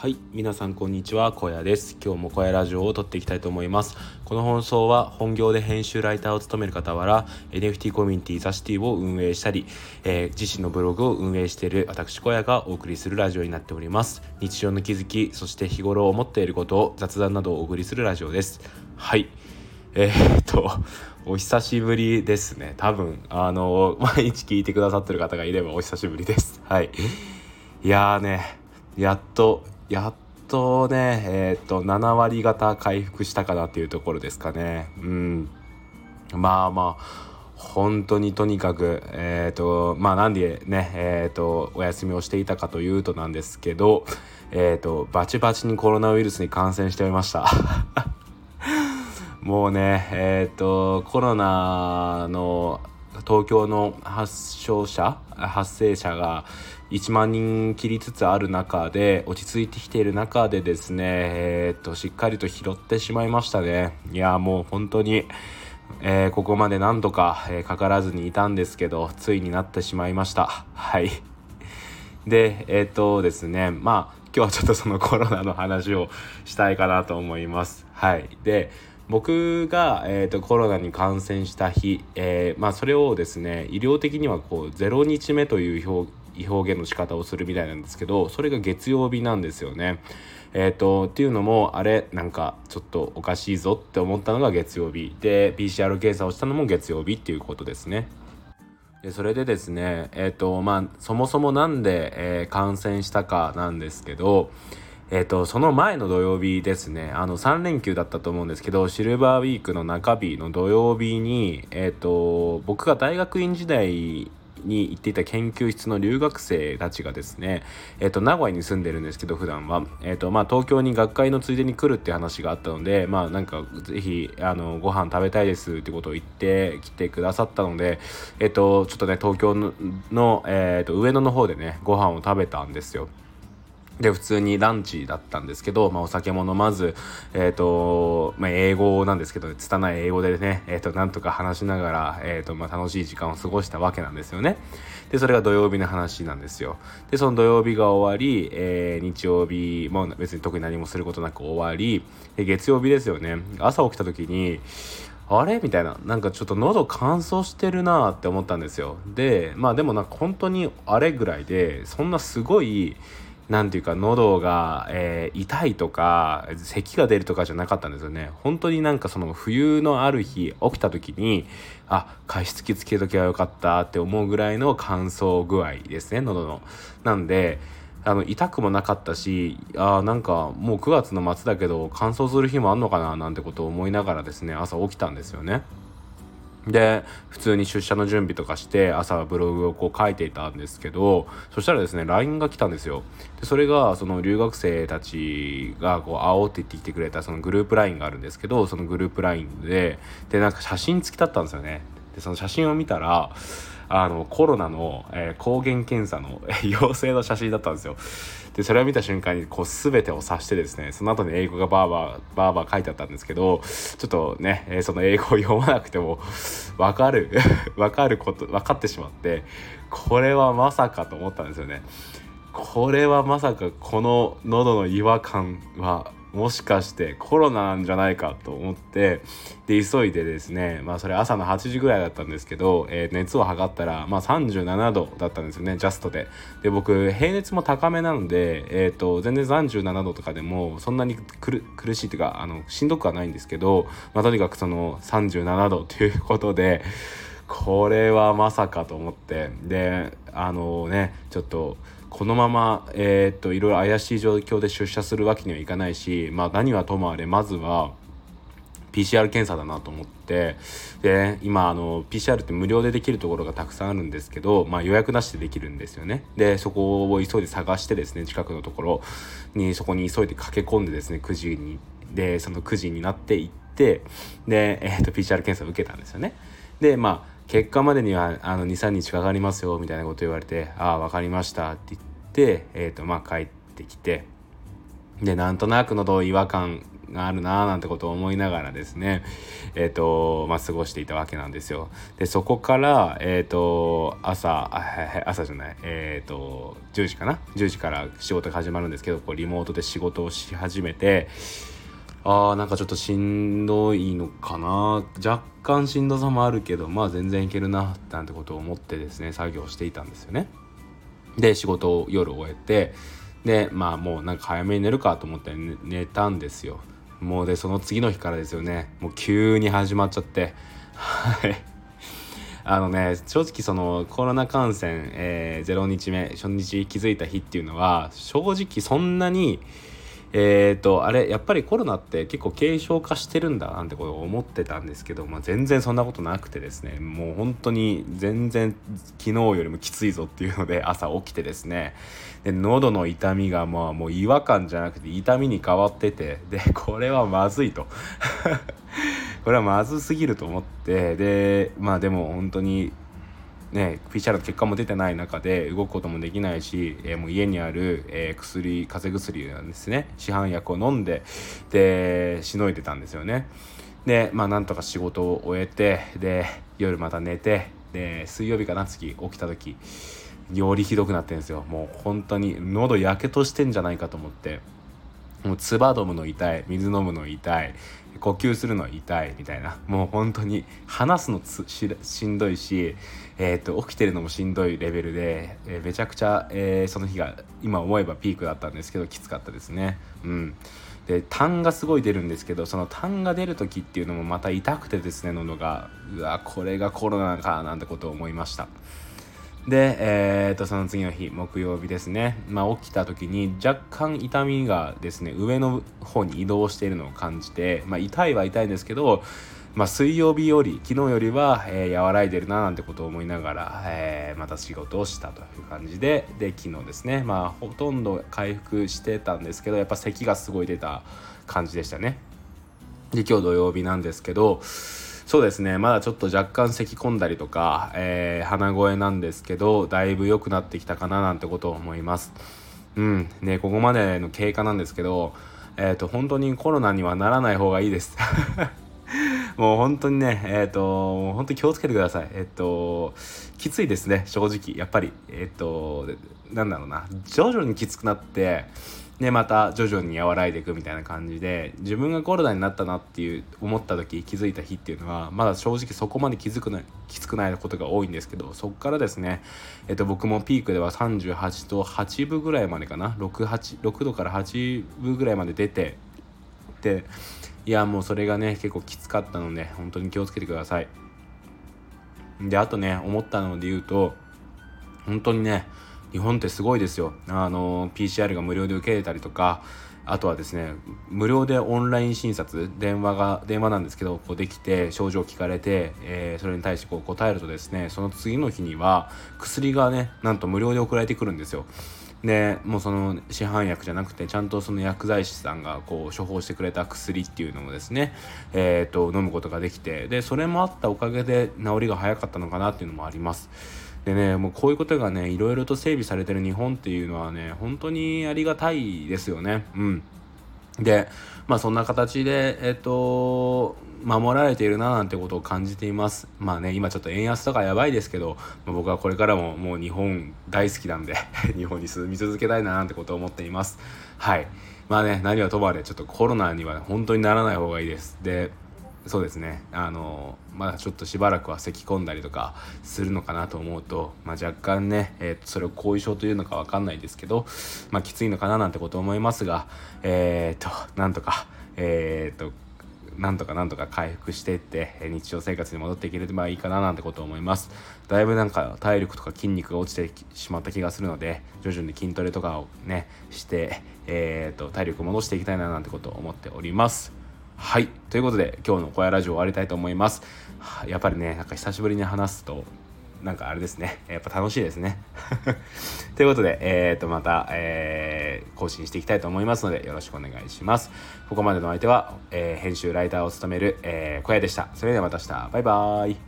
はい皆さんこんにちは小屋です。今日も小屋ラジオを撮っていきたいと思います。この放送は本業で編集ライターを務める傍ら NFT コミュニティザシティを運営したり、えー、自身のブログを運営している私小屋がお送りするラジオになっております。日常の気づきそして日頃思っていることを雑談などをお送りするラジオです。はい。えー、っとお久しぶりですね。多分あの毎日聞いてくださってる方がいればお久しぶりです。はい。いやーねやっとやっとねえっ、と7割方回復したかなっていうところですかね。うん。まあまあ本当にとにかくえっ、ー、とまあなんでねえっ、ー、とお休みをしていたかというとなんですけどえっ、ー、とバチバチにコロナウイルスに感染しておりました。もうねえっ、とコロナの東京の発症者発生者が1万人切りつつある中で落ち着いてきている中でですねえー、っとしっかりと拾ってしまいましたね。いやもう本当にえー、ここまで何度か、えー、かからずにいたんですけどついになってしまいました。はい。でえっとですねまあ今日はちょっとそのコロナの話をしたいかなと思います。はい。で僕が、えーと、コロナに感染した日、えー、まあ、それをですね医療的にはこう0日目という表表現の仕方をするみたいなんですけどそれが月曜日なんですよね。えーと、っていうのもあれなんかちょっとおかしいぞって思ったのが月曜日で PCR 検査をしたのも月曜日っていうことですね。でそれでですねえっ、ー、とまあそもそも何で、えー、感染したかなんですけどえっ、ー、と、その前の土曜日ですね、あの、3連休だったと思うんですけど、シルバーウィークの中日の土曜日に、えっ、と、僕が大学院時代に行っていた研究室の留学生たちがですね、えっ、ー、と、名古屋に住んでるんですけど、普段は。えっ、と、まあ、東京に学会のついでに来るって話があったので、まあ、なんか、ぜひ、あの、ご飯食べたいですってことを言って来てくださったので、えっ、と、ちょっとね、東京の、えっ、と、上野の方でね、ご飯を食べたんですよ。で普通にランチだったんですけど、まあ、お酒も飲まず、えーとまあ、英語なんですけど拙い英語でね、えーと、なんとか話しながら、えーとまあ、楽しい時間を過ごしたわけなんですよね。でそれが土曜日の話なんですよ。でその土曜日が終わり、えー、日曜日も別に特に何もすることなく終わり月曜日ですよね朝起きた時にあれ？みたいななんかちょっと喉乾燥してるなーって思ったんですよでまあでもなんか本当にあれぐらいでそんなすごい何ていうか喉が、えー、痛いとか咳が出るとかじゃなかったんですよね本当になんかその冬のある日起きた時にあ加湿器つけときゃよかったって思うぐらいの乾燥具合ですね喉のなんであの痛くもなかったしあなんかもう9月の末だけど乾燥する日もあんのかななんてことを思いながらですね朝起きたんですよね。で普通に出社の準備とかして朝はブログをこう書いていたんですけどそしたらですね LINE が来たんですよ。でそれがその留学生たちがこう会おうって言ってきてくれたそのグループ LINE があるんですけどそのグループ LINE ででなんか写真付きだったんですよね。でその写真を見たらあのコロナの、えー、抗原検査の 陽性の写真だったんですよ。でそれを見た瞬間にこう全てを指してですねその後に英語がバーバーバーバー書いてあったんですけどちょっとね、えー、その英語を読まなくても分かる 分かること分かってしまってこれはまさかと思ったんですよね。これはまさかこの喉の違和感はもしかしてコロナなんじゃないかと思ってで急いでですねまあそれ朝の8時ぐらいだったんですけど、えー、熱を測ったら、まあ、37度だったんですよねジャストで。で僕平熱も高めなので、えーと、全然37度とかでもそんなに苦しいっていうかあのしんどくはないんですけど、まあ、とにかくその37度ということでこれはまさかと思って。であのねちょっとこのまま、えー、っといろいろ怪しい状況で出社するわけにはいかないし、まあ、何はともあれまずは PCR 検査だなと思って。で今あの PCR って無料でできるところがたくさんあるんですけど、まあ、予約なしでできるんですよね。でそこを急いで探してですね近くのところにそこに急いで駆け込んでですね9時にでその9時になって行ってで、えー、と PCR 検査を受けたんですよね。でまあ結果までにはあの23日かかりますよみたいなこと言われて「ああ分かりました」って言って、えーとまあ、帰ってきてでなんとなくの違和感があるなーなんてことを思いながらですねえっ、ー、とまあ過ごしていたわけなんですよ。でそこからえっ、ー、と朝朝じゃないえっ、ー、と10時かな？10時から仕事が始まるんですけどこうリモートで仕事をし始めてあーなんかちょっとしんどいのかな。若干しんどさもあるけどまあ全然いけるななんてことを思ってですね作業していたんですよね。で仕事を夜終えてでまあもうなんか早めに寝るかと思って寝たんですよ。もうでその次の日からですよね。もう急に始まっちゃって。はい。あのね正直そのコロナ感染、えー、0日目初日気づいた日っていうのは正直そんなにえーと、あれやっぱりコロナって結構軽症化してるんだなんてことを思ってたんですけど、まあ、全然そんなことなくてですねもう本当に全然昨日よりもきついぞっていうので朝起きてですねで喉の痛みがまあもう違和感じゃなくて痛みに変わっててでこれはまずいと。これはまずすぎると思ってでまあでも本当にね、PCR の結果も出てない中で動くこともできないし、えー、もう家にある、えー、薬風邪薬なんですね。市販薬を飲んででしのいでたんですよね。でまあなんとか仕事を終えてで夜また寝てで水曜日かな次起きた時よりひどくなってるんですよ。もう本当に喉やけとしてんじゃないかと思って。もう唾飲むの痛い水飲むの痛い呼吸するの痛いみたいなもう本当に話すのしんどいし、えーと、起きてるのもしんどいレベルで、えー、めちゃくちゃ、えー、その日が今思えばピークだったんですけどきつかったですね。うんで痰がすごい出るんですけどその痰が出る時っていうのもまた痛くてですね喉がうわこれがコロナかなんてことを思いました。で、えー、とその次の日木曜日ですね、まあ、起きた時に若干痛みがですね上の方に移動しているのを感じて、まあ、痛いは痛いんですけど、まあ、水曜日より昨日よりは、えー、和らいでるななんてことを思いながら、えー、また仕事をしたという感じでで昨日ですね。まあほとんど回復してたんですけどやっぱ咳がすごい出た感じでしたね。で今日土曜日なんですけどそうですね。まだちょっと若干咳き込んだりとか、えー、鼻声なんですけどだいぶ良くなってきたかななんてことを思います。うん。ねここまでの経過なんですけどえっ、ー、と本当にコロナにはならない方がいいです。もう本当にね、えっ、ー、と、本当に気をつけてください。えっ、と、きついですね、正直。やっぱり、えっ、と、なんだろうな、徐々にきつくなって、でまた徐々に和らいでいくみたいな感じで自分がコロナになったなっていう思った時気づいた日っていうのはまだ正直そこまで気づくないきつくないことが多いんですけどそこからですね、えっと、僕もピークでは38と8分ぐらいまでかな 6, 6度から8分ぐらいまで出てでいやもうそれがね結構きつかったので本当に気をつけてください。であとね思ったので言うと本当にね日本ってすごいですよあの PCR が無料で受け入れたりとかあとはですね無料でオンライン診察電話が電話なんですけどこうできて症状聞かれて、えー、それに対してこう答えるとですねその次の日には薬がねなんと無料で送られてくるんですよでもうその市販薬じゃなくてちゃんとその薬剤師さんがこう処方してくれた薬っていうのもですね、えーと飲むことができてでそれもあったおかげで治りが早かったのかなっていうのもあります。でねもうこういうことがねいろいろと整備されてる日本っていうのはね本当にありがたいですよね。うん。でまあそんな形でえっと守られているななんてことを感じています。まあね今ちょっと円安とかやばいですけど、まあ、僕はこれからももう日本大好きなんで 日本に住み続けたいななんてことを思っています。はい。まあね何はともあれちょっとコロナには本当にならない方がいいです。でそうですね。あのまだちょっとしばらくは咳き込んだりとかするのかなと思うと、まあ、若干ね、えー、それを後遺症というのか分かんないですけど、まあ、きついのかななんてこと思いますがえー、っとなんとかえー、っとなんとかなんとか回復していって日常生活に戻っていければいいかななんてことを思います。だいぶなんか体力とか筋肉が落ちてしまった気がするので徐々に筋トレとかをねして、えーと体力戻していきたいななんてことを思っております。はい。ということで今日の小屋ラジオ終わりたいと思います。やっぱりねなんか久しぶりに話すとなんかあれですね。やっぱ楽しいですね。ということでえっ、とまた、えー、更新していきたいと思いますのでよろしくお願いします。ここまでの相手は、えー、編集ライターを務める、えー、小屋でした。それではまた明日。バイバーイ。